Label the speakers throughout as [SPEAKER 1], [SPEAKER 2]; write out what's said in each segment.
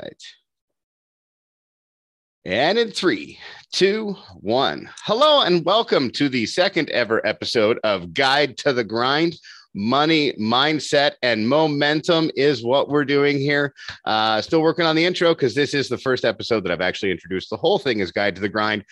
[SPEAKER 1] Right. And in three, two, one. Hello and welcome to the second ever episode of Guide to the Grind. Money, mindset, and momentum is what we're doing here. Uh, still working on the intro because this is the first episode that I've actually introduced. The whole thing is Guide to the Grind.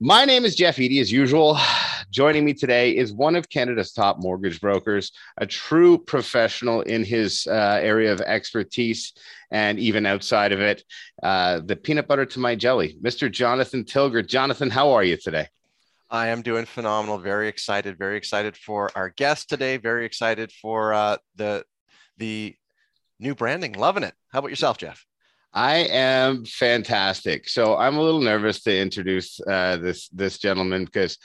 [SPEAKER 1] My name is Jeff Eady, as usual. Joining me today is one of Canada's top mortgage brokers, a true professional in his uh, area of expertise and even outside of it. Uh, the peanut butter to my jelly, Mr. Jonathan Tilger. Jonathan, how are you today?
[SPEAKER 2] I am doing phenomenal. Very excited. Very excited for our guest today. Very excited for uh, the the new branding. Loving it. How about yourself, Jeff?
[SPEAKER 1] I am fantastic. So I'm a little nervous to introduce uh, this this gentleman because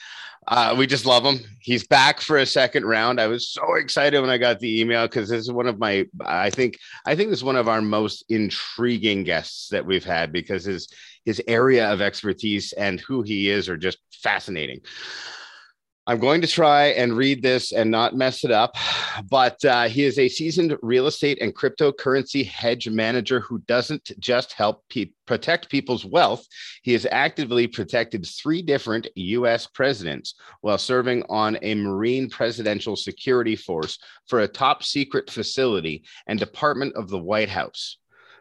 [SPEAKER 1] uh, we just love him. He's back for a second round. I was so excited when I got the email because this is one of my. I think I think this is one of our most intriguing guests that we've had because his his area of expertise and who he is are just fascinating. I'm going to try and read this and not mess it up, but uh, he is a seasoned real estate and cryptocurrency hedge manager who doesn't just help pe- protect people's wealth. He has actively protected three different U.S. presidents while serving on a Marine Presidential Security Force for a top secret facility and Department of the White House.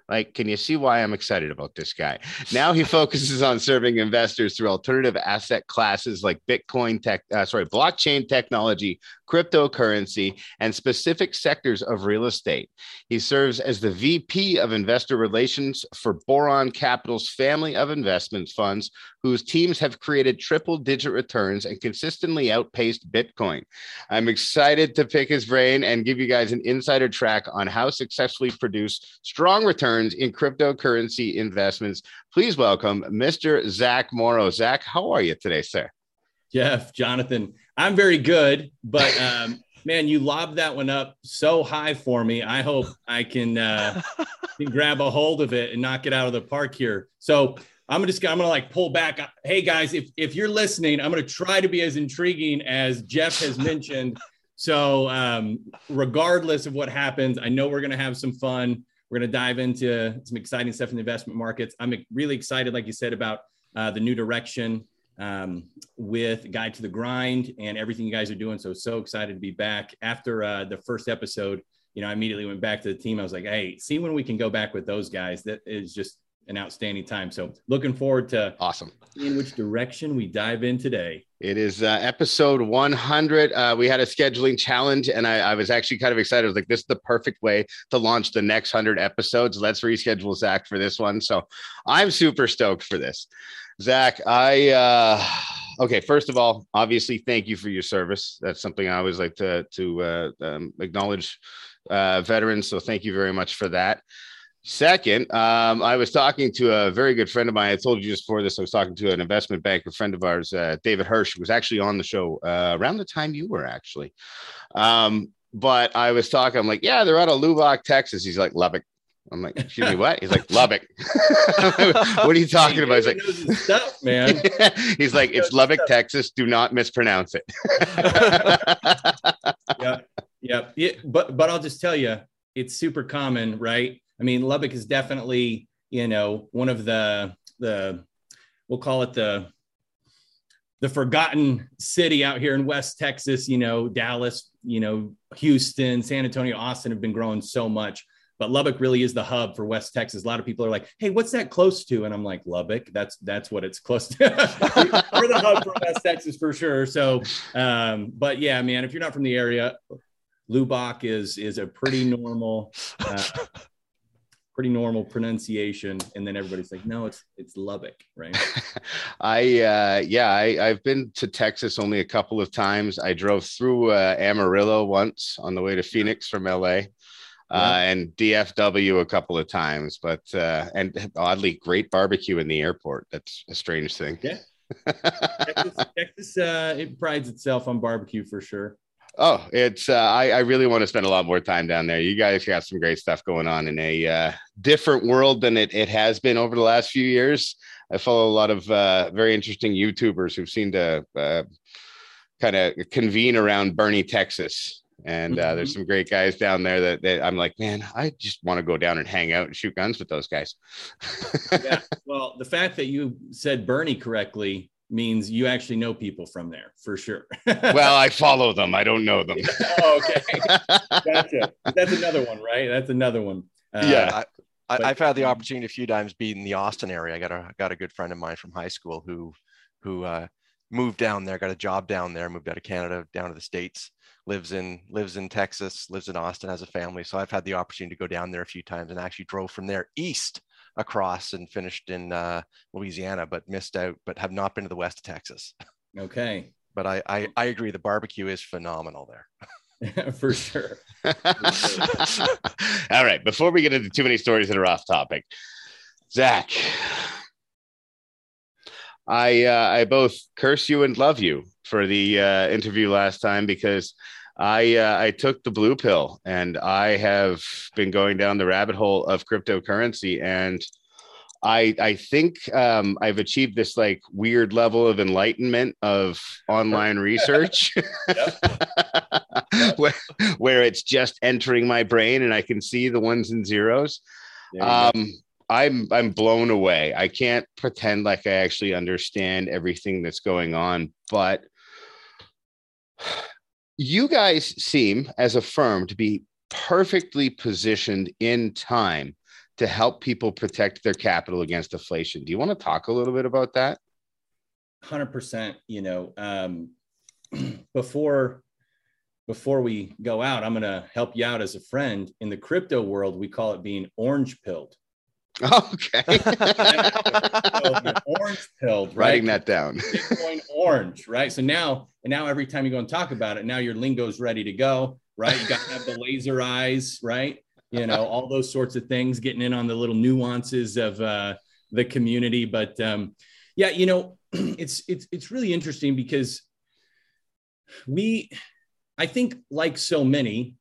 [SPEAKER 1] Like, can you see why I'm excited about this guy? Now he focuses on serving investors through alternative asset classes like Bitcoin tech, uh, sorry, blockchain technology, cryptocurrency, and specific sectors of real estate. He serves as the VP of Investor Relations for Boron Capital's family of investment funds, whose teams have created triple digit returns and consistently outpaced Bitcoin. I'm excited to pick his brain and give you guys an insider track on how successfully produce strong returns in cryptocurrency investments. Please welcome Mr. Zach Morrow. Zach, how are you today, sir?
[SPEAKER 3] Jeff, Jonathan, I'm very good, but um, man, you lobbed that one up so high for me. I hope I can, uh, can grab a hold of it and knock it out of the park here. So I'm just I'm gonna like pull back. Hey guys, if if you're listening, I'm gonna try to be as intriguing as Jeff has mentioned. So um, regardless of what happens, I know we're gonna have some fun. We're gonna dive into some exciting stuff in the investment markets. I'm really excited, like you said, about uh, the new direction um, with Guide to the Grind and everything you guys are doing. So, so excited to be back after uh, the first episode. You know, I immediately went back to the team. I was like, hey, see when we can go back with those guys. That is just an outstanding time. So, looking forward to
[SPEAKER 1] awesome
[SPEAKER 3] in which direction we dive in today.
[SPEAKER 1] It is uh, episode 100. Uh, we had a scheduling challenge, and I, I, was actually kind of excited. I was like, this is the perfect way to launch the next 100 episodes. Let's reschedule Zach for this one. So I'm super stoked for this. Zach, I, uh, okay, first of all, obviously, thank you for your service. That's something I always like to, to uh, um, acknowledge uh, veterans. So thank you very much for that. Second, um, I was talking to a very good friend of mine. I told you just before this, I was talking to an investment banker friend of ours, uh, David Hirsch, who was actually on the show uh, around the time you were actually. Um, but I was talking, I'm like, yeah, they're out of Lubbock, Texas. He's like, Lubbock. I'm like, excuse me, what? He's like, Lubbock. what are you talking hey, about? He's like,
[SPEAKER 3] stuff, man.
[SPEAKER 1] He's like, it's Lubbock, stuff. Texas. Do not mispronounce it.
[SPEAKER 3] yeah, yeah, yeah. But but I'll just tell you, it's super common, right? I mean, Lubbock is definitely, you know, one of the the we'll call it the the forgotten city out here in West Texas. You know, Dallas, you know, Houston, San Antonio, Austin have been growing so much. But Lubbock really is the hub for West Texas. A lot of people are like, "Hey, what's that close to?" And I'm like, "Lubbock. That's that's what it's close to. We're the hub for West Texas for sure." So, um, but yeah, man, if you're not from the area, Lubbock is is a pretty normal uh, pretty normal pronunciation and then everybody's like no it's it's lubbock right
[SPEAKER 1] i uh yeah i i've been to texas only a couple of times i drove through uh, amarillo once on the way to phoenix from la uh, yeah. and dfw a couple of times but uh and oddly great barbecue in the airport that's a strange thing
[SPEAKER 3] yeah texas, texas uh it prides itself on barbecue for sure
[SPEAKER 1] Oh, it's uh, I, I really want to spend a lot more time down there. You guys got some great stuff going on in a uh, different world than it, it has been over the last few years. I follow a lot of uh, very interesting YouTubers who've seemed to uh, kind of convene around Boerne, Texas. And uh, there's some great guys down there that, that I'm like, man, I just want to go down and hang out and shoot guns with those guys.
[SPEAKER 3] yeah. Well, the fact that you said Boerne correctly means you actually know people from there for sure.
[SPEAKER 1] well, I follow them. I don't know them.
[SPEAKER 3] oh, okay. Gotcha. That's another one, right? That's another one.
[SPEAKER 2] Uh, yeah. I, have had the opportunity a few times being in the Austin area. I got a got a good friend of mine from high school who who uh, moved down there, got a job down there, moved out of Canada down to the states, lives in lives in Texas, lives in Austin, has a family. So I've had the opportunity to go down there a few times and actually drove from there east across and finished in uh, Louisiana, but missed out, but have not been to the west of Texas.
[SPEAKER 3] Okay.
[SPEAKER 2] But I, I, I agree. The barbecue is phenomenal
[SPEAKER 3] there. For sure.
[SPEAKER 1] For sure. All right. Before we get into too many stories that are off topic, Zach, I uh, I both curse you and love you for the uh, interview last time because I uh, I took the blue pill and I have been going down the rabbit hole of cryptocurrency and I I think um, I've achieved this like weird level of enlightenment of online research where, where it's just entering my brain and I can see the ones and zeros. Um, I'm I'm blown away. I can't pretend like I actually understand everything that's going on, but you guys seem as a firm to be perfectly positioned in time to help people protect their capital against inflation. Do you want to talk a little bit about that?
[SPEAKER 3] 100%, you know, um, before before we go out, I'm going to help you out as a friend. In the crypto world, we call it being orange pilled.
[SPEAKER 1] Okay.
[SPEAKER 3] orange pilled, right?
[SPEAKER 1] Writing that down.
[SPEAKER 3] Bitcoin orange, right? So now, and now every time you go and talk about it, now your lingo's ready to go, right? You got to have the laser eyes, right? You know, all those sorts of things, getting in on the little nuances of uh, the community. But um, yeah, you know, it's it's it's really interesting because we, I think, like so many,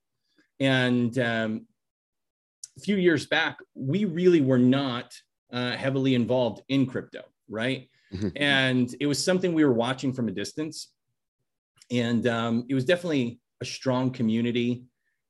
[SPEAKER 3] and um, a few years back, we really were not uh, heavily involved in crypto, right? Mm-hmm. And it was something we were watching from a distance. And um, it was definitely a strong community,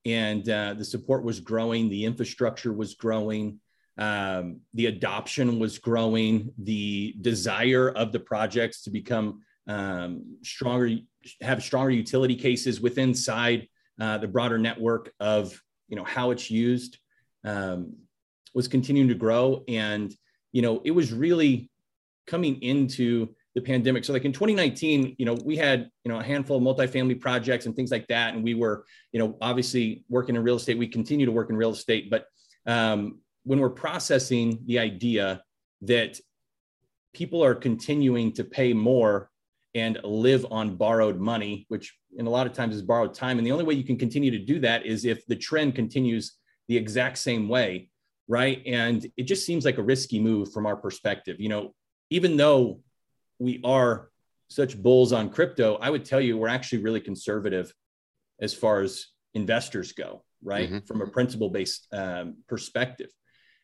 [SPEAKER 3] and uh, the support was growing, the infrastructure was growing, um, the adoption was growing, the desire of the projects to become um, stronger, have stronger utility cases within inside uh, the broader network of you know how it's used um, was continuing to grow. And, you know, it was really coming into the pandemic. So like in 2019, you know, we had, you know, a handful of multifamily projects and things like that. And we were, you know, obviously working in real estate. We continue to work in real estate. But um, when we're processing the idea that people are continuing to pay more and live on borrowed money, which in a lot of times is borrowed time. And the only way you can continue to do that is if the trend continues the exact same way, right? And it just seems like a risky move from our perspective. You know, even though we are such bulls on crypto, I would tell you we're actually really conservative as far as investors go, right? Mm-hmm. From a principle based um, perspective.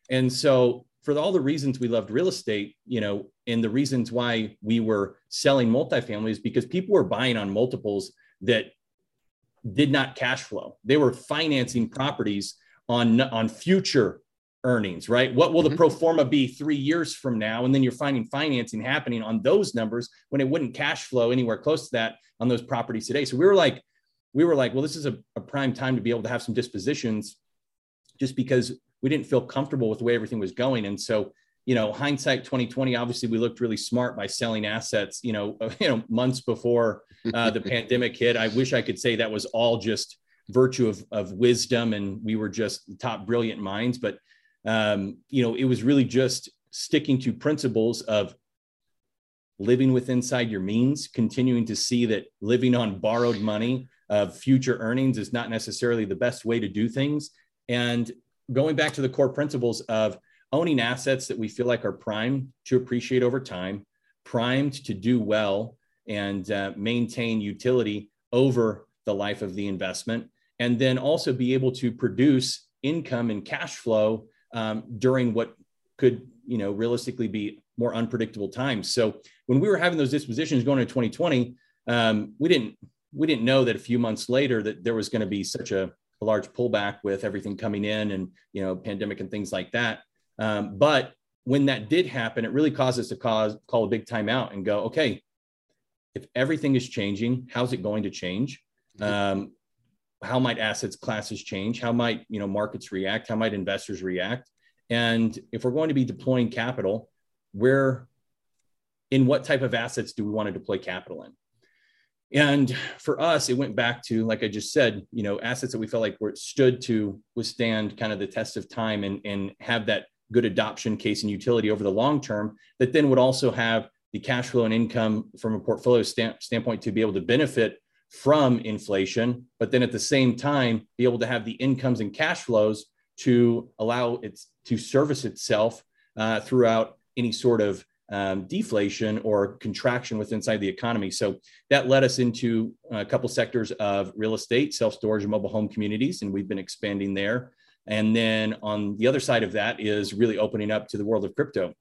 [SPEAKER 3] And so, for all the reasons we loved real estate, you know, and the reasons why we were selling multifamilies, because people were buying on multiples that did not cash flow. They were financing properties on on future earnings, right? What will the mm-hmm. pro forma be three years from now? And then you're finding financing happening on those numbers when it wouldn't cash flow anywhere close to that on those properties today. So we were like, we were like, well, this is a, a prime time to be able to have some dispositions just because we didn't feel comfortable with the way everything was going. And so, you know, hindsight 2020, obviously we looked really smart by selling assets, you know, you know, months before uh, the pandemic hit. I wish I could say that was all just virtue of, of wisdom and we were just top brilliant minds. But um, you know it was really just sticking to principles of living with inside your means continuing to see that living on borrowed money of future earnings is not necessarily the best way to do things. And going back to the core principles of owning assets that we feel like are primed to appreciate over time primed to do well and uh, maintain utility over the life of the investment and then also be able to produce income and cash flow um, during what could you know realistically be more unpredictable times so when we were having those dispositions going into 2020 um, we didn't we didn't know that a few months later that there was going to be such a, a, large pullback with everything coming in and you know pandemic and things like that. Um, but when that did happen, it really caused us to cause call a big timeout and go, okay, if everything is changing, how's it going to change? Mm-hmm. Um, how might assets classes change? How might you know markets react? How might investors react? And if we're going to be deploying capital, where in what type of assets do we want to deploy capital in? And for us, it went back to, like I just said, you know, assets that we felt like were stood to withstand kind of the test of time and, and have that good adoption case and utility over the long term, that then would also have the cash flow and income from a portfolio standpoint to be able to benefit from inflation, but then at the same time, be able to have the incomes and cash flows to allow it to service itself uh, throughout any sort of um, deflation or contraction within inside the economy. So that led us into a couple sectors of real estate, self storage, and mobile home communities, and we've been expanding there. And then on the other side of that is really opening up to the world of crypto.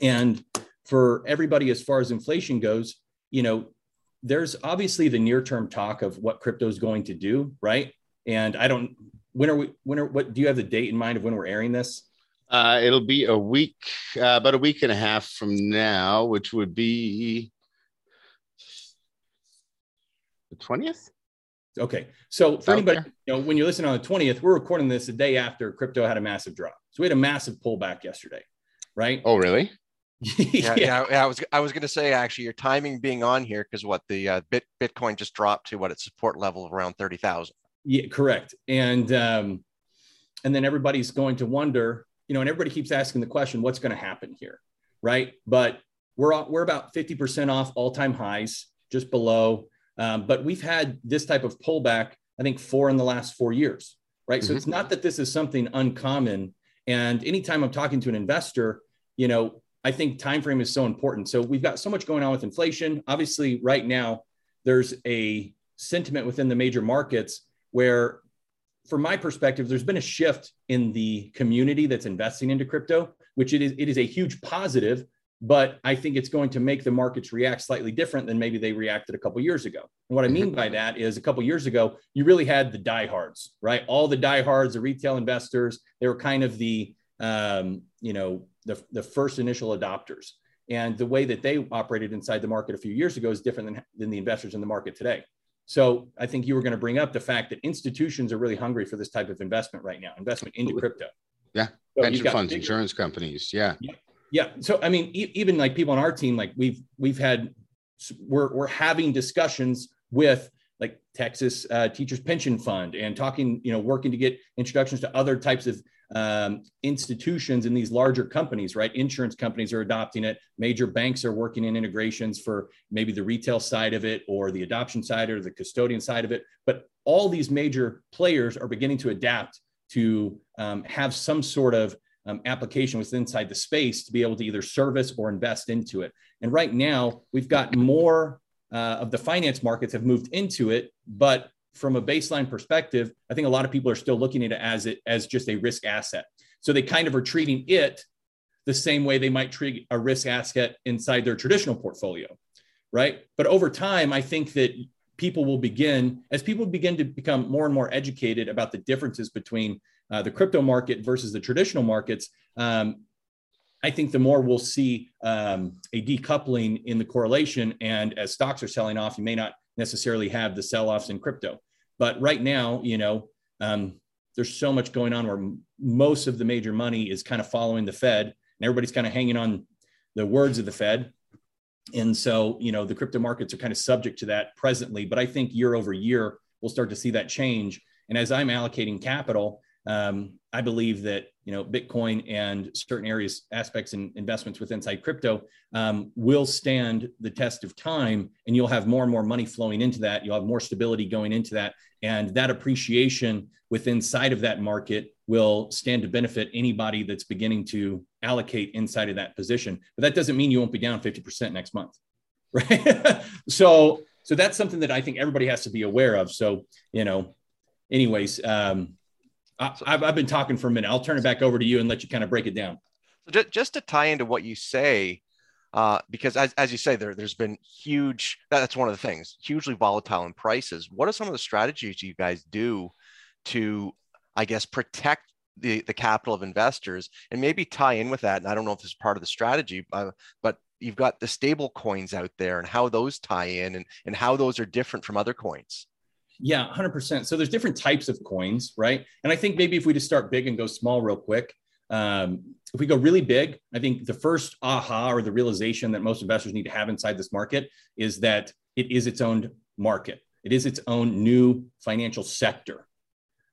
[SPEAKER 3] And for everybody, as far as inflation goes, you know, there's obviously the near term talk of what crypto is going to do, right? And I don't. When are we? When are? What do you have the date in mind of when we're airing this?
[SPEAKER 1] Uh, it'll be a week, uh, about a week and a half from now, which would be the 20th.
[SPEAKER 3] Okay. So for anybody, you know, when you're listening on the 20th, we're recording this the day after crypto had a massive drop. So we had a massive pullback yesterday, right?
[SPEAKER 1] Oh, really?
[SPEAKER 2] yeah, yeah, yeah, I was I was going to say actually your timing being on here because what the uh, bit Bitcoin just dropped to what its support level of around thirty thousand.
[SPEAKER 3] Yeah, correct. And um, and then everybody's going to wonder, you know, and everybody keeps asking the question, what's going to happen here, right? But we're we're about fifty percent off all time highs, just below. Um, but we've had this type of pullback, I think, four in the last four years, right? Mm-hmm. So it's not that this is something uncommon. And anytime I'm talking to an investor, you know, I think time frame is so important. So we've got so much going on with inflation. Obviously, right now there's a sentiment within the major markets where, from my perspective, there's been a shift in the community that's investing into crypto, which it is it is a huge positive. But I think it's going to make the markets react slightly different than maybe they reacted a couple years ago. And what I mean by that is a couple years ago, you really had the diehards, right? All the diehards, the retail investors, they were kind of the um, you know the, the first initial adopters. And the way that they operated inside the market a few years ago is different than, than the investors in the market today. So I think you were going to bring up the fact that institutions are really hungry for this type of investment right now, investment into crypto.
[SPEAKER 1] Yeah. So Pension funds, insurance companies. Yeah.
[SPEAKER 3] yeah. Yeah. So, I mean, e- even like people on our team, like we've, we've had, we're, we're having discussions with like Texas uh, Teachers Pension Fund and talking, you know, working to get introductions to other types of um, institutions in these larger companies, right? Insurance companies are adopting it. Major banks are working in integrations for maybe the retail side of it or the adoption side or the custodian side of it. But all these major players are beginning to adapt to um, have some sort of um, application within inside the space to be able to either service or invest into it. And right now, we've got more uh, of the finance markets have moved into it, but from a baseline perspective, I think a lot of people are still looking at it as it as just a risk asset. So they kind of are treating it the same way they might treat a risk asset inside their traditional portfolio, right? But over time, I think that people will begin as people begin to become more and more educated about the differences between uh, the crypto market versus the traditional markets. Um, I think the more we'll see um, a decoupling in the correlation, and as stocks are selling off, you may not necessarily have the sell-offs in crypto. But right now, you know, um, there's so much going on where most of the major money is kind of following the Fed, and everybody's kind of hanging on the words of the Fed. And so, you know, the crypto markets are kind of subject to that presently. But I think year over year, we'll start to see that change. And as I'm allocating capital, um, I believe that you know Bitcoin and certain areas, aspects, and investments with inside crypto um, will stand the test of time, and you'll have more and more money flowing into that. You'll have more stability going into that, and that appreciation within inside of that market will stand to benefit anybody that's beginning to allocate inside of that position. But that doesn't mean you won't be down 50% next month, right? so so that's something that I think everybody has to be aware of. So you know, anyways. Um, I, have I've been talking for a minute. I'll turn it back over to you and let you kind of break it down.
[SPEAKER 2] So just, just to tie into what you say, uh, because as, as you say, there, there's been huge, that's one of the things, hugely volatile in prices. What are some of the strategies you guys do to, I guess, protect the, the capital of investors and maybe tie in with that? And I don't know if this is part of the strategy, uh, but you've got the stable coins out there and how those tie in and, and how those are different from other coins.
[SPEAKER 3] Yeah, 100%. So there's different types of coins, right? And I think maybe if we just start big and go small real quick, um, if we go really big, I think the first aha or the realization that most investors need to have inside this market is that it is its own market. It is its own new financial sector.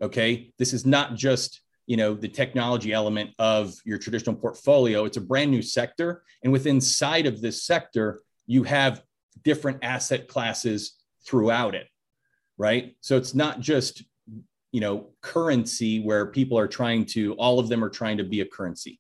[SPEAKER 3] Okay. This is not just, you know, the technology element of your traditional portfolio. It's a brand new sector. And within side of this sector, you have different asset classes throughout it. Right. So it's not just you know currency where people are trying to all of them are trying to be a currency.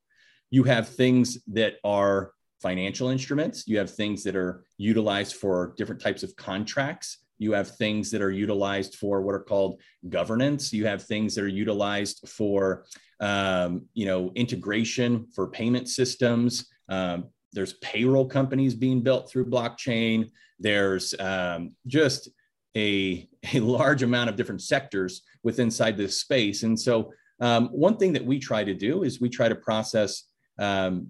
[SPEAKER 3] You have things that are financial instruments. You have things that are utilized for different types of contracts. You have things that are utilized for what are called governance. You have things that are utilized for um, you know integration for payment systems. Um, there's payroll companies being built through blockchain. There's um, just a, a large amount of different sectors with inside this space. And so um, one thing that we try to do is we try to process um,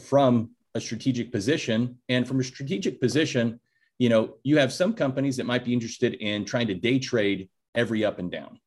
[SPEAKER 3] from a strategic position. And from a strategic position, you know, you have some companies that might be interested in trying to day trade every up and down.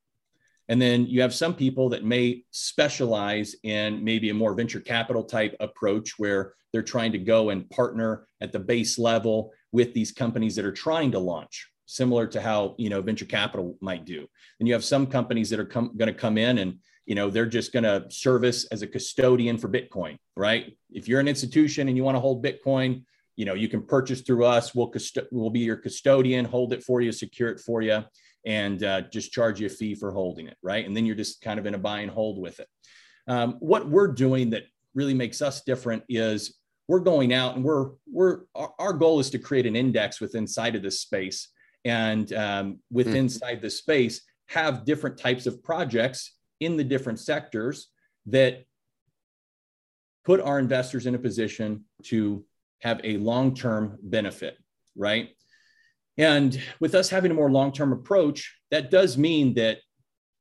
[SPEAKER 3] And then you have some people that may specialize in maybe a more venture capital type approach where they're trying to go and partner at the base level with these companies that are trying to launch similar to how you know venture capital might do. And you have some companies that are going to come in and you know they're just going to service as a custodian for bitcoin right? If you're an institution and you want to hold bitcoin you know you can purchase through us. We'll cust- we'll be your custodian hold it for you secure it for you and uh, just charge you a fee for holding it right? And then you're just kind of in a buy and hold with it. Um, what we're doing that really makes us different is we're going out and we're we're our goal is to create an index within inside of this space and um, within mm. inside the space have different types of projects in the different sectors that put our investors in a position to have a long-term benefit right and with us having a more long-term approach that does mean that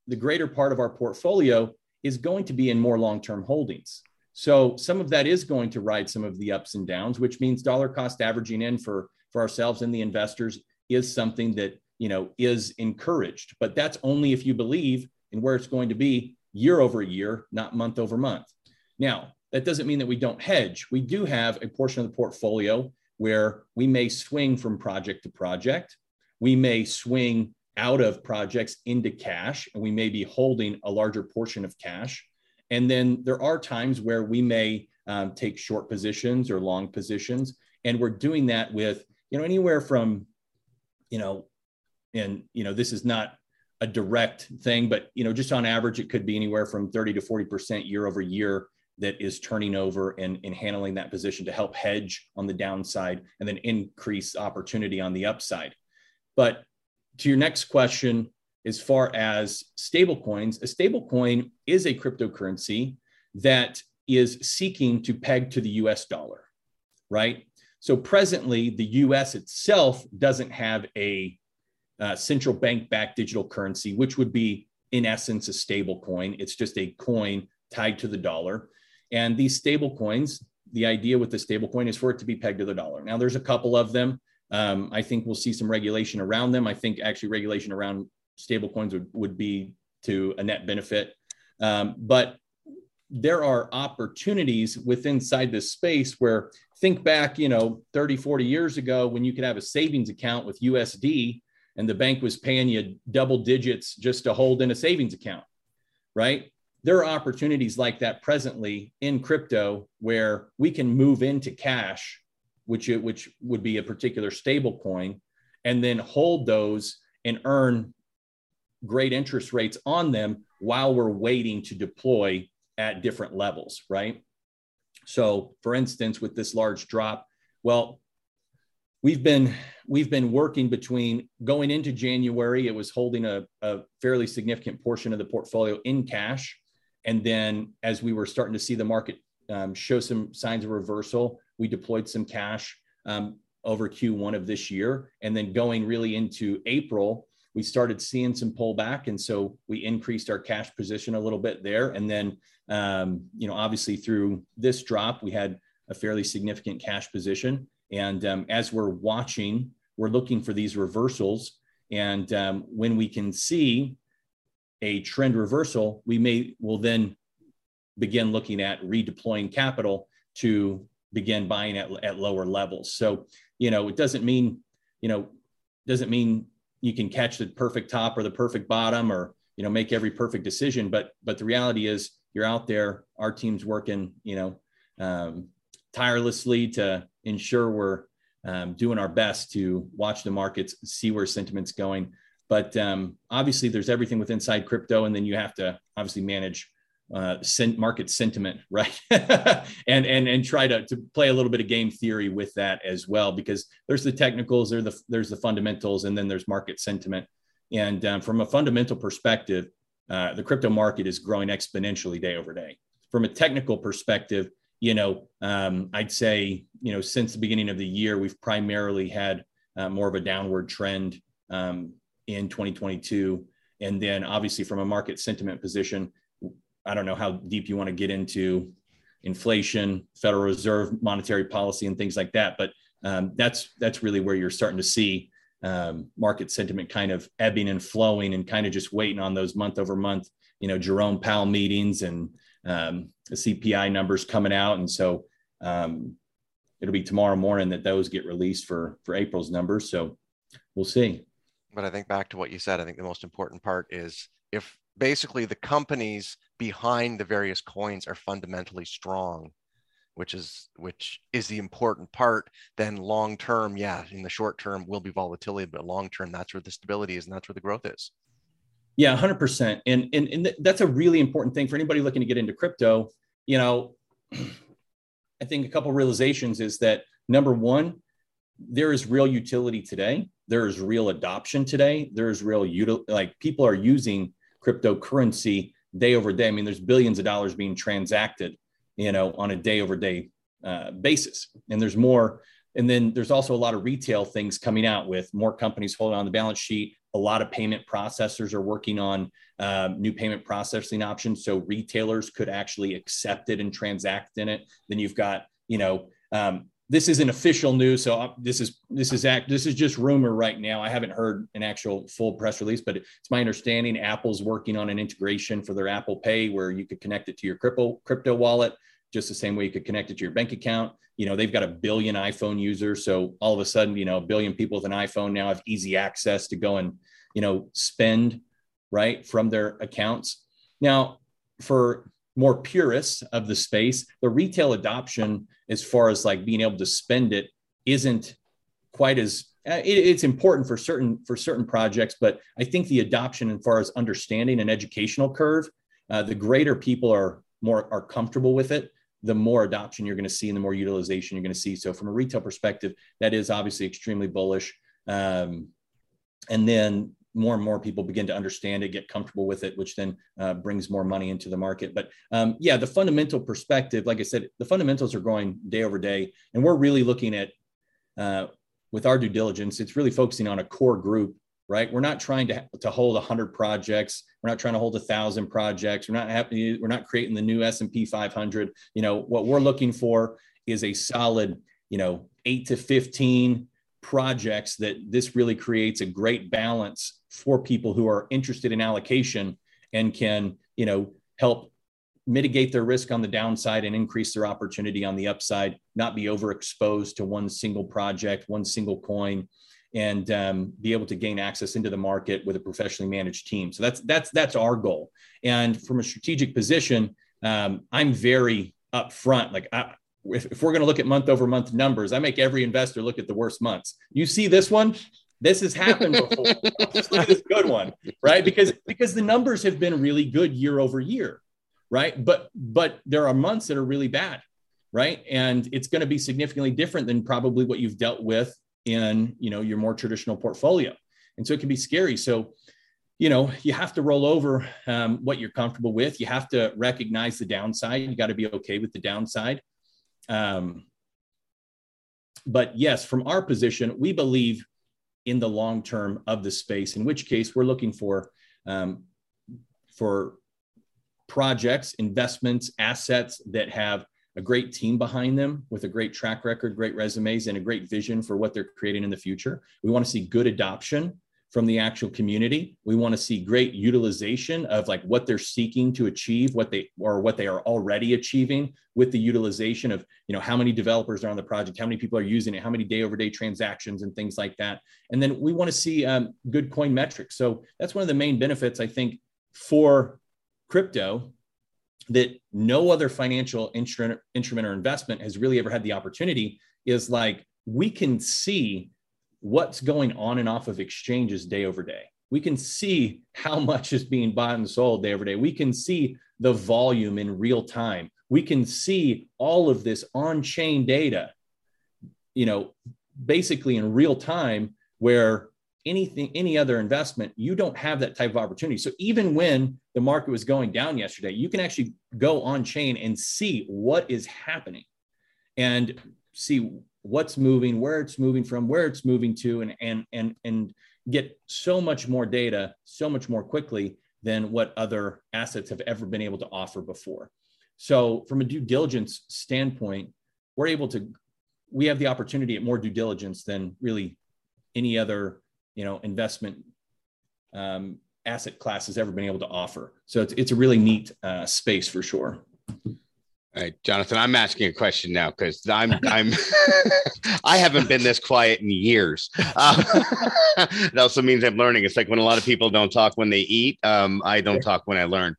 [SPEAKER 3] the greater part of our portfolio is going to be in more long-term holdings so some of that is going to ride some of the ups and downs which means dollar cost averaging in for for ourselves and the investors is something that you know is encouraged but that's only if you believe in where it's going to be year over year not month over month. Now that doesn't mean that we don't hedge. We do have a portion of the portfolio where we may swing from project to project. We may swing out of projects into cash and we may be holding a larger portion of cash. And then there are times where we may um, take short positions or long positions and we're doing that with you know anywhere from you know, and you know, this is not a direct thing, but you know, just on average, it could be anywhere from 30 to 40% year over year that is turning over and, and handling that position to help hedge on the downside and then increase opportunity on the upside. But to your next question, as far as stablecoins, a stablecoin is a cryptocurrency that is seeking to peg to the US dollar, right? So presently, the US itself doesn't have a uh, central bank backed digital currency, which would be, in essence, a stable coin. It's just a coin tied to the dollar. And these stable coins, the idea with the stable coin is for it to be pegged to the dollar. Now, there's a couple of them. Um, I think we'll see some regulation around them. I think actually regulation around stable coins would, would be to a net benefit. Um, but there are opportunities within inside this space where think back, you know, 30, 40 years ago when you could have a savings account with USD and the bank was paying you double digits just to hold in a savings account, right? There are opportunities like that presently in crypto where we can move into cash, which, which would be a particular stable coin, and then hold those and earn great interest rates on them while we're waiting to deploy at different levels, right? So, for instance, with this large drop, well, we've been we've been working between going into January, it was holding a, a fairly significant portion of the portfolio in cash, and then as we were starting to see the market um, show some signs of reversal. We deployed some cash um, over Q1 of this year. And then going really into April, we started seeing some pullback. And so we increased our cash position a little bit there. And then, um, you know, obviously through this drop, we had a fairly significant cash position. And um, as we're watching, we're looking for these reversals. And um, when we can see a trend reversal, we may will then begin looking at redeploying capital to begin buying at, at lower levels. So, you know, it doesn't mean, you know, doesn't mean you can catch the perfect top or the perfect bottom or, you know, make every perfect decision. But, but the reality is you're out there, our team's working, you know, um, tirelessly to ensure we're um, doing our best to watch the markets, see where sentiment's going. But um, obviously, there's everything with inside crypto, and then you have to obviously manage uh, market sentiment, right? and and and try to to play a little bit of game theory with that as well, because there's the technicals, there's the there's the fundamentals, and then there's market sentiment. And um, from a fundamental perspective, uh, the crypto market is growing exponentially day over day. From a technical perspective, you know, um, I'd say, you know, since the beginning of the year, we've primarily had uh, more of a downward trend um, in 2022. And then obviously from a market sentiment position, I don't know how deep you want to get into inflation, Federal Reserve monetary policy, and things like that. But um, that's that's really where you're starting to see um, market sentiment kind of ebbing and flowing, and kind of just waiting on those month over month, you know, Jerome Powell meetings and um, the CPI numbers coming out, and so um, it'll be tomorrow morning that those get released for for April's numbers. So we'll see.
[SPEAKER 2] But I think back to what you said. I think the most important part is if basically the companies behind the various coins are fundamentally strong which is which is the important part then long term yeah in the short term will be volatility but long term that's where the stability is and that's where the growth is
[SPEAKER 3] yeah, 100%. And, and, and that's a really important thing for anybody looking to get into crypto. You know, I think a couple realizations is that number one, there is real utility today. There is real adoption today. There is real util- like people are using cryptocurrency day over day. I mean, there's billions of dollars being transacted, you know, on a day over day uh, basis. And there's more. And then there's also a lot of retail things coming out with more companies holding on the balance sheet, a lot of payment processors are working on um, new payment processing options so retailers could actually accept it and transact in it then you've got you know um, this isn't official news so uh, this is this is act this is just rumor right now i haven't heard an actual full press release but it's my understanding apple's working on an integration for their apple pay where you could connect it to your crypto crypto wallet just the same way you could connect it to your bank account. You know, they've got a billion iPhone users. So all of a sudden, you know, a billion people with an iPhone now have easy access to go and, you know, spend right from their accounts. Now, for more purists of the space, the retail adoption, as far as like being able to spend it, isn't quite as uh, it, it's important for certain for certain projects, but I think the adoption, as far as understanding an educational curve, uh, the greater people are more are comfortable with it, the more adoption you're going to see and the more utilization you're going to see. So from a retail perspective, that is obviously extremely bullish. Um, and then more and more people begin to understand it, get comfortable with it, which then uh, brings more money into the market. But um, yeah, the fundamental perspective, like I said, the fundamentals are growing day over day, and we're really looking at uh, with our due diligence. It's really focusing on a core group right? We're not trying to, to hold 100 projects. We're not trying to hold a thousand projects. We're not happy. We're not creating the new S&P 500. You know, what we're looking for is a solid, you know, eight to 15 projects that this really creates a great balance for people who are interested in allocation and can, you know, help mitigate their risk on the downside and increase their opportunity on the upside, not be overexposed to one single project, one single coin and um, be able to gain access into the market with a professionally managed team. So that's that's that's our goal. And from a strategic position, um, I'm very upfront. Like I, if, if we're going to look at month over month numbers, I make every investor look at the worst months. You see this one. This has happened before. Just look at this good one, right? Because because the numbers have been really good year over year, right? But but there are months that are really bad, right? And it's going to be significantly different than probably what you've dealt with in you know your more traditional portfolio and so it can be scary so you know, you have to roll over um, what you're comfortable with. You have to recognize the downside. You got to be okay with the downside. Um, but yes, from our position, we believe in the long term of the space. In which case, we're looking for um, for projects, investments, assets that have a great team behind them with a great track record, great resumes, and a great vision for what they're creating in the future. We want to see good adoption from the actual community. We want to see great utilization of like what they're seeking to achieve, what they or what they are already achieving with the utilization of, you know, how many developers are on the project, how many people are using it, how many day over day transactions and things like that. And then we want to see um, good coin metrics. So that's one of the main benefits I think for crypto that no other financial instrument, instrument or investment has really ever had the opportunity is like we can see what's going on and off of exchanges day over day. We can see how much is being bought and sold day over day. We can see the volume in real time. We can see all of this on chain data, you know, basically in real time, where anything, any other investment, you don't have that type of opportunity. So even when the market was going down yesterday, you can actually go on chain and see what is happening and see what's moving, where it's moving from, where it's moving to, and and and and get so much more data so much more quickly than what other assets have ever been able to offer before. So from a due diligence standpoint, we're able to we have the opportunity at more due diligence than really any other you know investment um, asset class has ever been able to offer. So it's, it's a really neat uh, space for sure.
[SPEAKER 1] All right, Jonathan, I'm asking a question now because I'm I'm I haven't been this quiet in years. Uh, that also means I'm learning. It's like when a lot of people don't talk when they eat. Um, I don't talk when I learn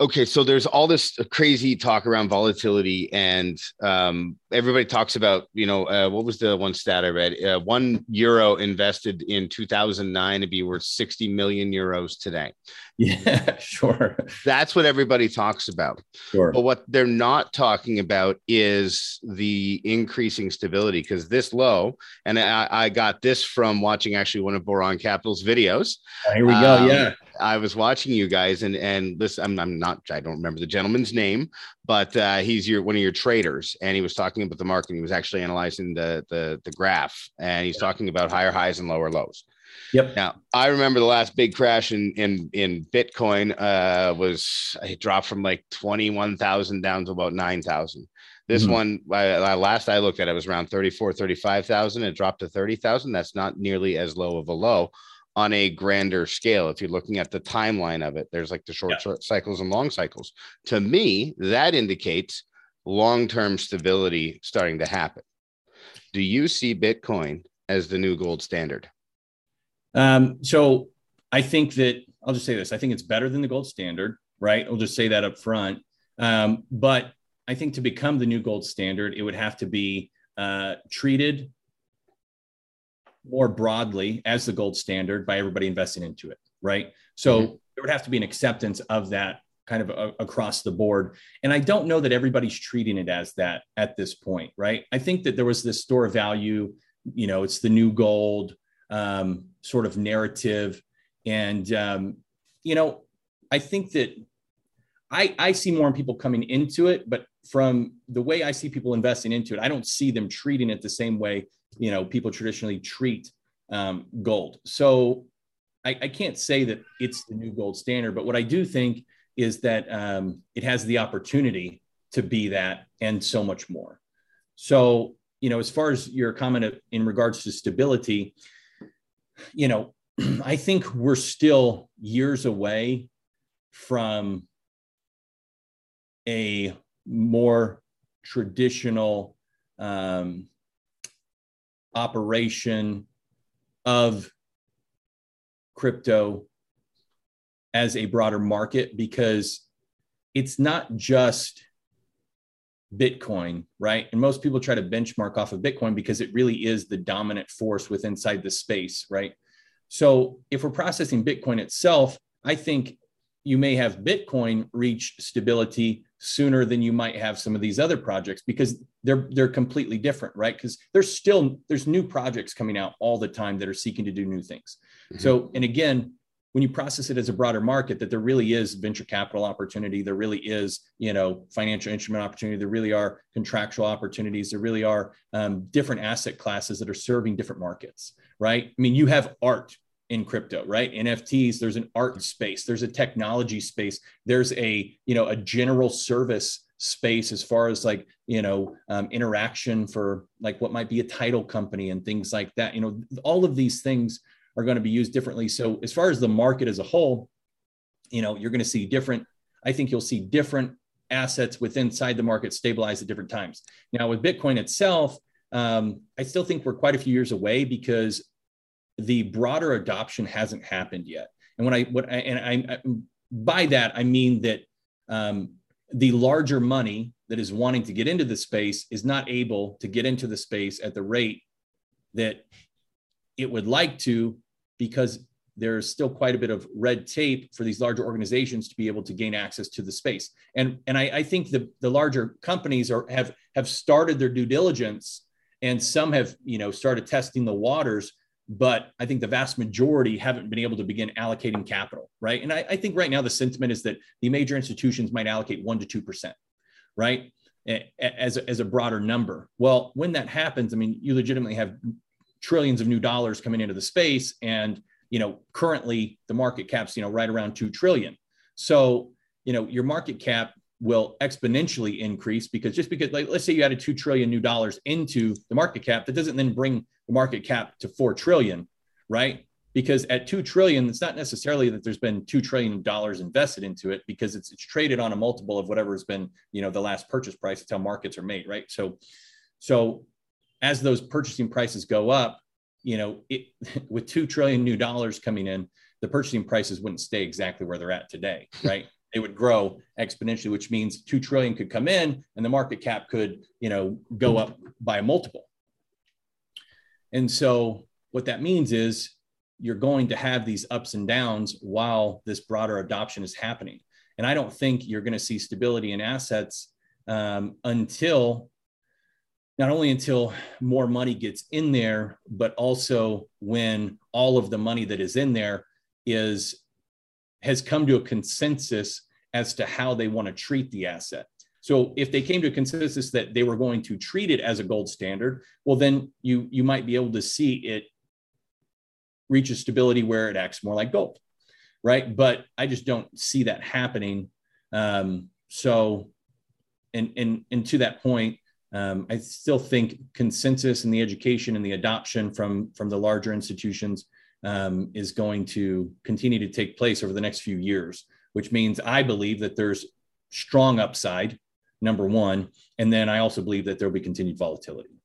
[SPEAKER 1] okay so there's all this crazy talk around volatility and um, everybody talks about you know uh, what was the one stat i read? Uh, one euro invested in 2009 to be worth 60 million euros today.
[SPEAKER 3] Yeah sure.
[SPEAKER 1] That's what everybody talks about. Sure. But what they're not talking about is the increasing stability because this low and I, I, got this from watching actually one of boron capital's videos.
[SPEAKER 3] Oh, here we go um, yeah
[SPEAKER 1] I was watching you guys, and and this I'm, I'm not I don't remember the gentleman's name, but uh, he's your one of your traders, and he was talking about the market. He was actually analyzing the the the graph, and he's talking about higher highs and lower lows.
[SPEAKER 3] Yep.
[SPEAKER 1] Now I remember the last big crash in in in Bitcoin uh, was it dropped from like twenty one thousand down to about nine thousand. This mm-hmm. one, last I looked at, it was around 34, 35,000. It dropped to 30,000. That's not nearly as low of a low on a grander scale if you're looking at the timeline of it there's like the short yeah. cycles and long cycles. To me that indicates long-term stability starting to happen. Do you see bitcoin as the new gold standard?
[SPEAKER 3] Um, so i think that i'll just say this i think it's better than the gold standard right? I'll just say that up front. Um, but i think to become the new gold standard it would have to be uh, treated more broadly as the gold standard by everybody investing into it, right? So mm-hmm. there would have to be an acceptance of that kind of a, across the board. And I don't know that everybody's treating it as that at this point, right? I think that there was this store of value, you know, it's the new gold um, sort of narrative. And, um, you know, I think that I, I see more people coming into it, but from the way I see people investing into it, I don't see them treating it the same way you know people traditionally treat um, gold. So I, I, can't say that it's the new gold standard, but what I do think is that um, it has the opportunity to be that and so much more. So you know, as far as your comment in regards to stability, you know, I think we're still years away from a more traditional um, operation of crypto as a broader market because it's not just Bitcoin, right? And most people try to benchmark off of Bitcoin because it really is the dominant force within inside the space, right? So if we're processing Bitcoin itself, I think you may have Bitcoin reach stability sooner than you might have some of these other projects because they're they're completely different right? Because there's still there's new projects coming out all the time that are seeking to do new things. Mm-hmm. so and again when you process it as a broader market that there really is venture capital opportunity there really is you know financial instrument opportunity there really are contractual opportunities there really are um, different asset classes that are serving different markets right? I mean you have art in crypto right nfts there's an art space there's a technology space there's a you know a general service space as far as like you know um, interaction for like what might be a title company and things like that you know all of these things are going to be used differently. So as far as the market as a whole, you know, you're going to see different. I think you'll see different assets within inside the market stabilize at different times. Now with Bitcoin itself, um, I still think we're quite a few years away because the broader adoption hasn't happened yet. And when I what I, and I, I by that I mean that um, the larger money that is wanting to get into the space is not able to get into the space at the rate that it would like to because there's still quite a bit of red tape for these larger organizations to be able to gain access to the space. And, and I, I think the, the larger companies are, have, have started their due diligence and some have you know started testing the waters but i think the vast majority haven't been able to begin allocating capital right? And i, I think right now the sentiment is that the major institutions might allocate 1 to 2% right? As a, as a broader number. Well when that happens i mean you legitimately have trillions of new dollars coming into the space and you know currently the market cap's you know right around 2 trillion. So you know your market cap will exponentially increase because just because like let's say you added 2 trillion new dollars into the market cap that doesn't then bring the market cap to 4 trillion right? Because at 2 trillion it's not necessarily that there's been 2 trillion dollars invested into it because it's, it's traded on a multiple of whatever has been you know the last purchase price. It's how markets are made right? So so as those purchasing prices go up, you know, it, with two trillion new dollars coming in, the purchasing prices wouldn't stay exactly where they're at today, right? They would grow exponentially, which means two trillion could come in and the market cap could, you know, go up by a multiple. And so what that means is you're going to have these ups and downs while this broader adoption is happening. And I don't think you're going to see stability in assets um, until not only until more money gets in there, but also when all of the money that is in there is has come to a consensus as to how they want to treat the asset. So if they came to a consensus that they were going to treat it as a gold standard, well, then you you might be able to see it reach a stability where it acts more like gold, right? But I just don't see that happening. Um, so, and and and to that point, um, I still think consensus in the education and the adoption from from the larger institutions um, is going to continue to take place over the next few years, which means I believe that there's strong upside, number one, and then I also believe that there will be continued volatility.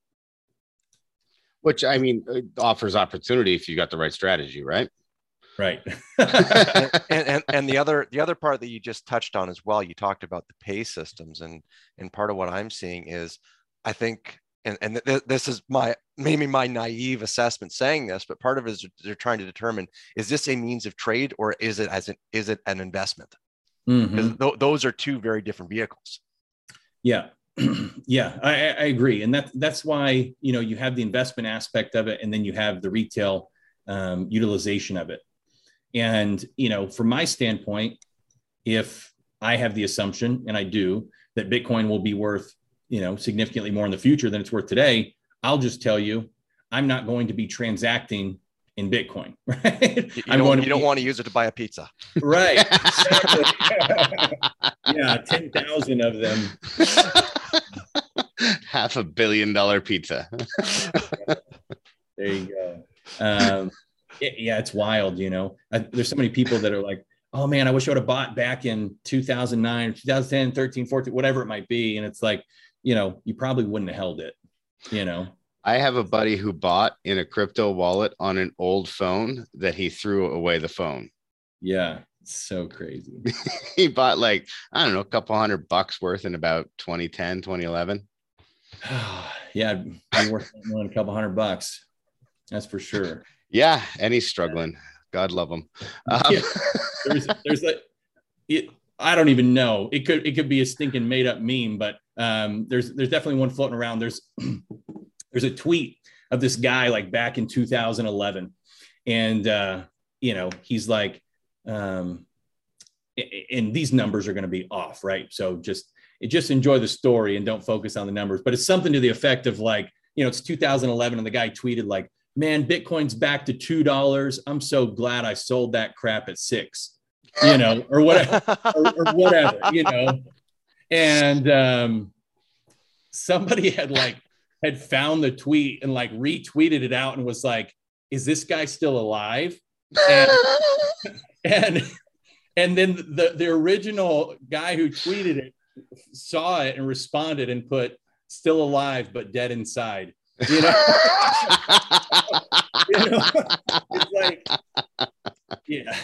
[SPEAKER 1] Which I mean offers opportunity if you got the right strategy, right?
[SPEAKER 3] Right.
[SPEAKER 2] and, and, and the other the other part that you just touched on as well, you talked about the pay systems, and and part of what I'm seeing is, I think, and and th- this is my maybe my naive assessment saying this, but part of it is they're trying to determine is this a means of trade or is it as an is it an investment? Mm-hmm. Th- those are two very different vehicles.
[SPEAKER 3] Yeah, yeah, I, I, agree, and that that's why you know you have the investment aspect of it, and then you have the retail um, utilization of it. And, you know, from my standpoint, if I have the assumption, and I do, that Bitcoin will be worth, you know, significantly more in the future than it's worth today, I'll just tell you, I'm not going to be transacting in Bitcoin, right?
[SPEAKER 2] You, I'm don't, you be, don't want to use it to buy a pizza.
[SPEAKER 3] Right. yeah, 10,000 of them.
[SPEAKER 1] Half a billion dollar pizza.
[SPEAKER 3] there you go. Um, it, yeah, it's wild. You know, I, there's so many people that are like, oh man, I wish I would have bought back in 2009, 2010, 13, 14, whatever it might be. And it's like, you know, you probably wouldn't have held it, you know.
[SPEAKER 1] I have a buddy who bought in a crypto wallet on an old phone that he threw away the phone.
[SPEAKER 3] Yeah, so crazy.
[SPEAKER 1] he bought like, I don't know, a couple hundred bucks worth in about 2010, 2011.
[SPEAKER 3] yeah, worth more than a couple hundred bucks. That's for sure.
[SPEAKER 1] Yeah, and he's struggling. God love him. Um, yeah.
[SPEAKER 3] There's, there's a, it, I don't even know. It could, it could be a stinking made up meme, but um, there's, there's definitely one floating around. There's, there's a tweet of this guy like back in 2011, and uh, you know he's like, um, and these numbers are going to be off, right? So just just enjoy the story and don't focus on the numbers. But it's something to the effect of like, you know, it's 2011 and the guy tweeted like, "Man, Bitcoin's back to two dollars. I'm so glad I sold that crap at six, you know, or whatever, or, or whatever, you know." And um, somebody had like had found the tweet and like retweeted it out and was like, "Is this guy still alive?" And, and and then the the original guy who tweeted it saw it and responded and put still alive but dead inside you know, you know? it's like yeah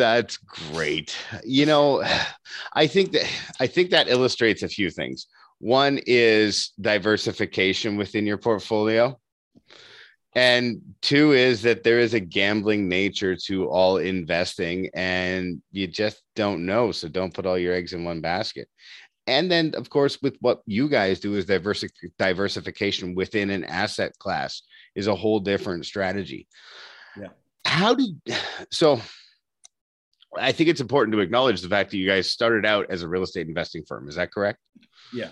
[SPEAKER 1] that's great. You know i think that i think that illustrates a few things. One is diversification within your portfolio. And two is that there is a gambling nature to all investing and you just don't know so don't put all your eggs in one basket. And then of course with what you guys do is diversific diversification within an asset class is a whole different strategy.
[SPEAKER 3] Yeah.
[SPEAKER 1] How did so i think it's important to acknowledge the fact that you guys started out as a real estate investing firm is that correct
[SPEAKER 3] yeah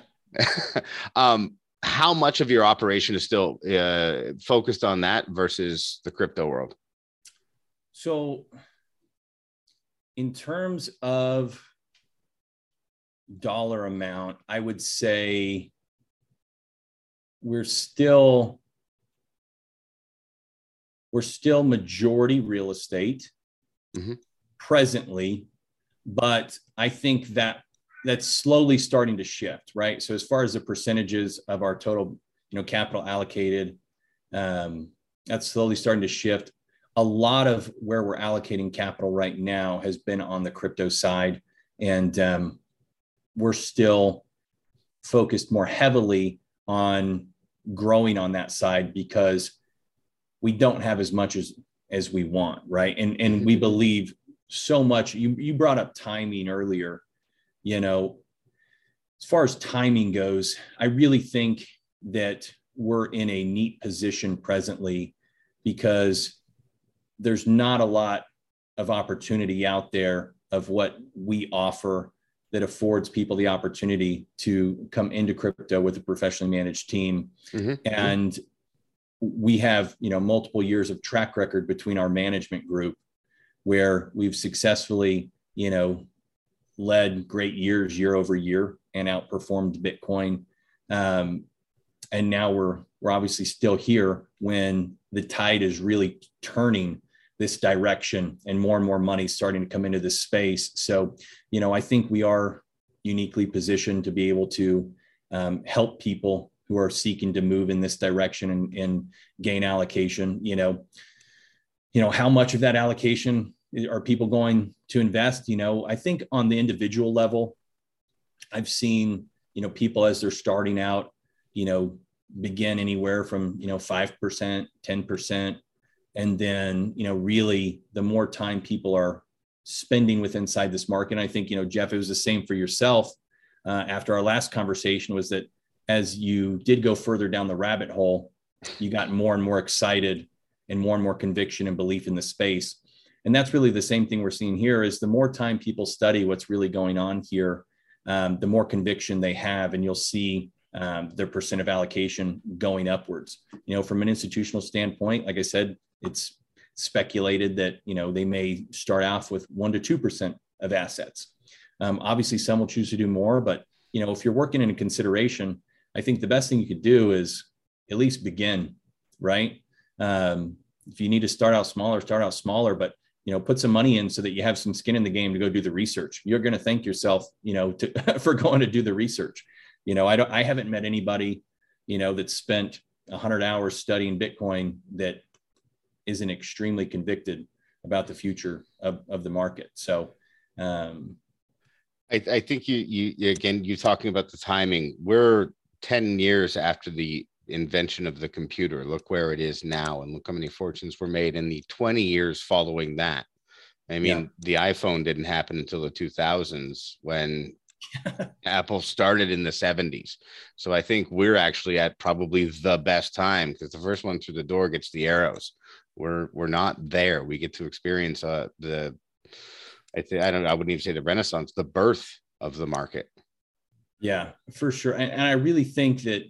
[SPEAKER 1] um how much of your operation is still uh, focused on that versus the crypto world?
[SPEAKER 3] So, in terms of dollar amount, I would say we're still we're still majority real estate mm-hmm. Presently, but I think that that's slowly starting to shift, right? So as far as the percentages of our total, you know, capital allocated, um, that's slowly starting to shift. A lot of where we're allocating capital right now has been on the crypto side, and um, we're still focused more heavily on growing on that side because we don't have as much as as we want, right? And and we believe so much. You you brought up timing earlier you know, as far as timing goes, I really think that we're in a neat position presently because there's not a lot of opportunity out there of what we offer that affords people the opportunity to come into crypto with a professionally managed team mm-hmm. and we have you know multiple years of track record between our management group where we've successfully you know led great years year over year and outperformed Bitcoin. Um, and now we're we're obviously still here when the tide is really turning this direction and more and more money starting to come into this space. So, you know, I think we are uniquely positioned to be able to um, help people who are seeking to move in this direction and, and gain allocation. You know, you know how much of that allocation are people going to invest? You know i think on the individual level i've seen you know people as they're starting out you know begin anywhere from you know 5% 10% and then you know really the more time people are spending with inside this market i think you know jeff it was the same for yourself uh, after our last conversation was that as you did go further down the rabbit hole you got more and more excited and more and more conviction and belief in the space and that's really the same thing we're seeing here is the more time people study what's really going on here um, the more conviction they have and you'll see um, their percent of allocation going upwards. You know from an institutional standpoint like i said it's speculated that you know they may start off with 1 to 2% of assets. Um, obviously some will choose to do more but you know if you're working in a consideration i think the best thing you could do is at least begin right? Um, if you need to start out smaller start out smaller but you know put some money in so that you have some skin in the game to go do the research. You're going to thank yourself you know to, for going to do the research. You know i don't i haven't met anybody you know that spent 100 hours studying bitcoin that isn't extremely convicted about the future of, of the market. So um
[SPEAKER 1] I, I think you you again you're talking about the timing. We're 10 years after the invention of the computer. Look where it is now, and look how many fortunes were made in the 20 years following that. I mean, yeah. the iPhone didn't happen until the 2000s when Apple started in the 70s. So I think we're actually at probably the best time because the first one through the door gets the arrows. We're we're not there. We get to experience uh, the I think I don't. I wouldn't even say the renaissance, the birth of the market.
[SPEAKER 3] Yeah, for sure. And, and I really think that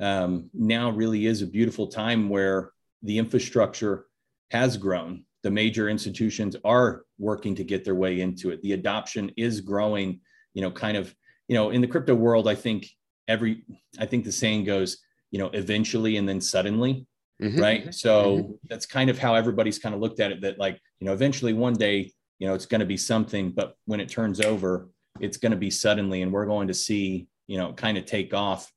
[SPEAKER 3] um, now really is a beautiful time where the infrastructure has grown. The major institutions are working to get their way into it. The adoption is growing, you know, kind of, you know, in the crypto world, I think every, I think the saying goes, you know, eventually and then suddenly. Mm-hmm. Right. So mm-hmm. that's kind of how everybody's kind of looked at it that, like, you know, eventually one day, you know, it's going to be something, but when it turns over, it's going to be suddenly, and we're going to see, you know, kind of take off,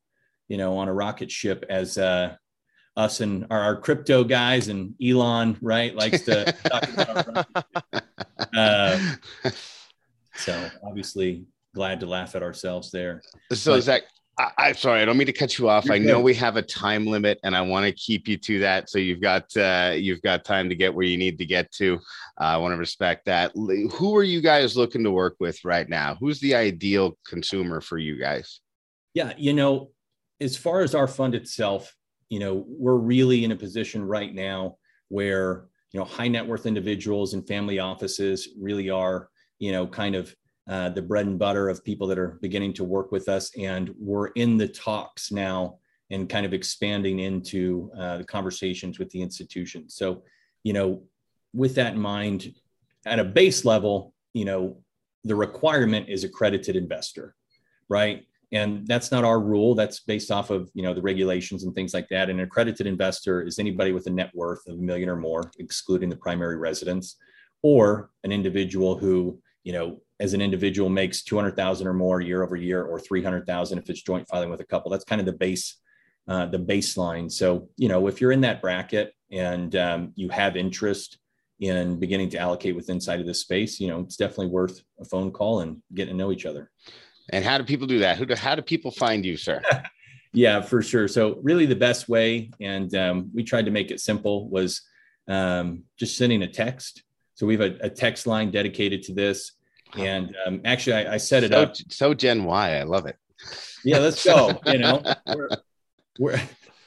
[SPEAKER 3] you know, on a rocket ship as uh, us and our, our crypto guys and Elon, right, likes to talk about. Uh, so obviously, glad to laugh at ourselves there.
[SPEAKER 1] So but, Zach, I, am sorry, I don't mean to cut you off. I know we have a time limit, and I want to keep you to that. So you've got uh, you've got time to get where you need to get to. Uh, I want to respect that. Who are you guys looking to work with right now? Who's the ideal consumer for you guys?
[SPEAKER 3] Yeah, you know, as far as our fund itself, you know, we're really in a position right now where you know high net worth individuals and family offices really are, you know, kind of uh, the bread and butter of people that are beginning to work with us. And we're in the talks now and kind of expanding into uh, the conversations with the institution. So, you know, with that in mind, at a base level, you know, the requirement is accredited investor, right? And that's not our rule. That's based off of you know the regulations and things like that. An accredited investor is anybody with a net worth of a million or more, excluding the primary residence, or an individual who you know as an individual makes 200,000 or more year over year or 300,000 if it's joint filing with a couple. That's kind of the base, uh, the baseline. So, you know, if you're in that bracket and um, you have interest in beginning to allocate with inside of this space, you know, it's definitely worth a phone call and getting to know each other.
[SPEAKER 1] And how do people do that? Who do, how do people find you, sir?
[SPEAKER 3] yeah, for sure. So really the best way, and um, we tried to make it simple was um, just sending a text. So we have a, a text line dedicated to this and um, actually, I, I, set it
[SPEAKER 1] so,
[SPEAKER 3] up.
[SPEAKER 1] So Gen Y, I love it.
[SPEAKER 3] Yeah, let's go. you know, we're, we're,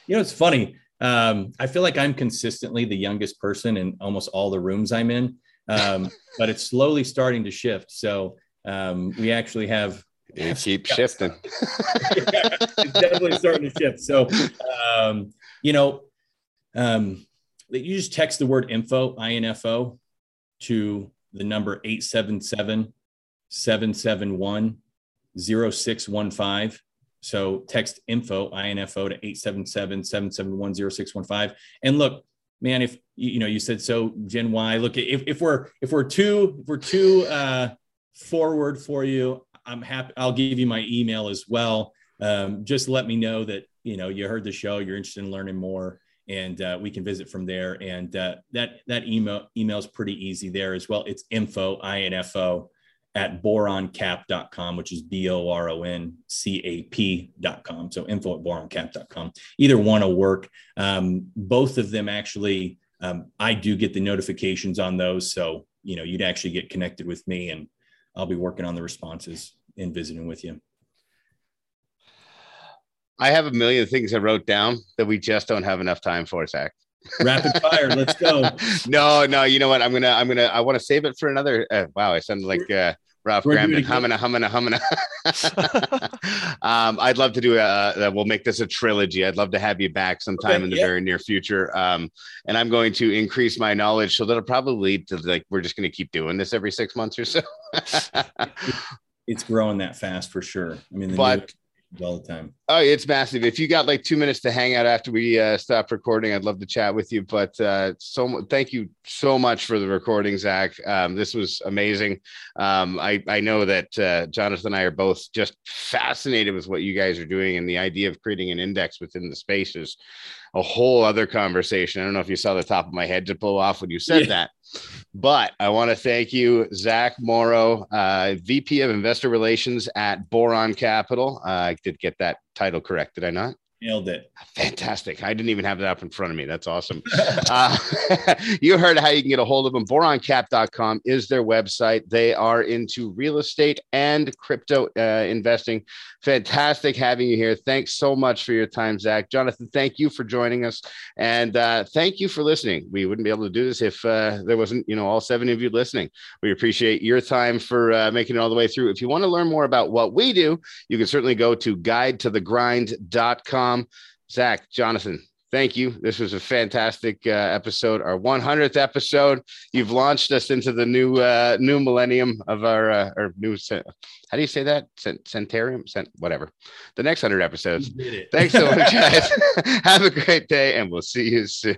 [SPEAKER 3] you know, it's funny. Um, I feel like I'm consistently the youngest person in almost all the rooms I'm in, um, but it's slowly starting to shift. So um, we actually have.
[SPEAKER 1] You keep shifting.
[SPEAKER 3] yeah, it's definitely starting to shift. So, um, you know, um, you just text the word info, info, to the number 877 771 0615. So text info, info to 877 771 0615. And look, man, if you know, you said so Gen Y, look, if, if we're, if we're too, if we're too uh, forward for you, I'm happy. I'll give you my email as well. Um, just let me know that, you know, you heard the show, you're interested in learning more and uh, we can visit from there. And uh, that that email email is pretty easy there as well. It's info info at boroncap.com, which is B O R O N C A P.com. So info at boroncap.com. Either one will work. Um, both of them actually, um, I do get the notifications on those. So, you know, you'd actually get connected with me and I'll be working on the responses and visiting with you.
[SPEAKER 1] I have a million things I wrote down that we just don't have enough time for, Zach.
[SPEAKER 3] Rapid fire, let's go.
[SPEAKER 1] no, no, you know what? I'm gonna, I'm gonna, I want to save it for another. Uh, wow, I sounded like uh, Ralph Kramden, humming, humming, humming. um, I'd love to do a, we'll make this a trilogy. I'd love to have you back sometime okay, in the yeah. very near future. Um, and I'm going to increase my knowledge so that'll probably lead to like, we're just going to keep doing this every six months or so.
[SPEAKER 3] it's growing that fast for sure. I mean,
[SPEAKER 1] but
[SPEAKER 3] all the time.
[SPEAKER 1] Oh, it's massive. If you got like two minutes to hang out after we uh, stop recording, I'd love to chat with you. But uh, so thank you so much for the recording, Zach. Um, this was amazing. Um, I I know that uh, Jonathan and I are both just fascinated with what you guys are doing, and the idea of creating an index within the space is a whole other conversation. I don't know if you saw the top of my head to blow off when you said yeah. that. But I want to thank you, Zach Morrow, uh, VP of Investor Relations at Boron Capital. Uh, I did get that title correct, did I not?
[SPEAKER 3] Nailed it.
[SPEAKER 1] Fantastic. I didn't even have that up in front of me. That's awesome. uh, you heard how you can get a hold of them. Boroncap.com is their website. They are into real estate and crypto uh, investing. Fantastic having you here. Thanks so much for your time, Zach. Jonathan, thank you for joining us. And uh, thank you for listening. We wouldn't be able to do this if uh, there wasn't, you know, all seven of you listening. We appreciate your time for uh, making it all the way through. If you want to learn more about what we do, you can certainly go to guidetothegrind.com Zach, Jonathan, thank you. This was a fantastic uh, episode, our 100th episode. You've launched us into the new uh, new millennium of our uh, or new. How do you say that? Centarium, Cent, whatever. The next hundred episodes. Thanks so much, guys. Have a great day, and we'll see you soon.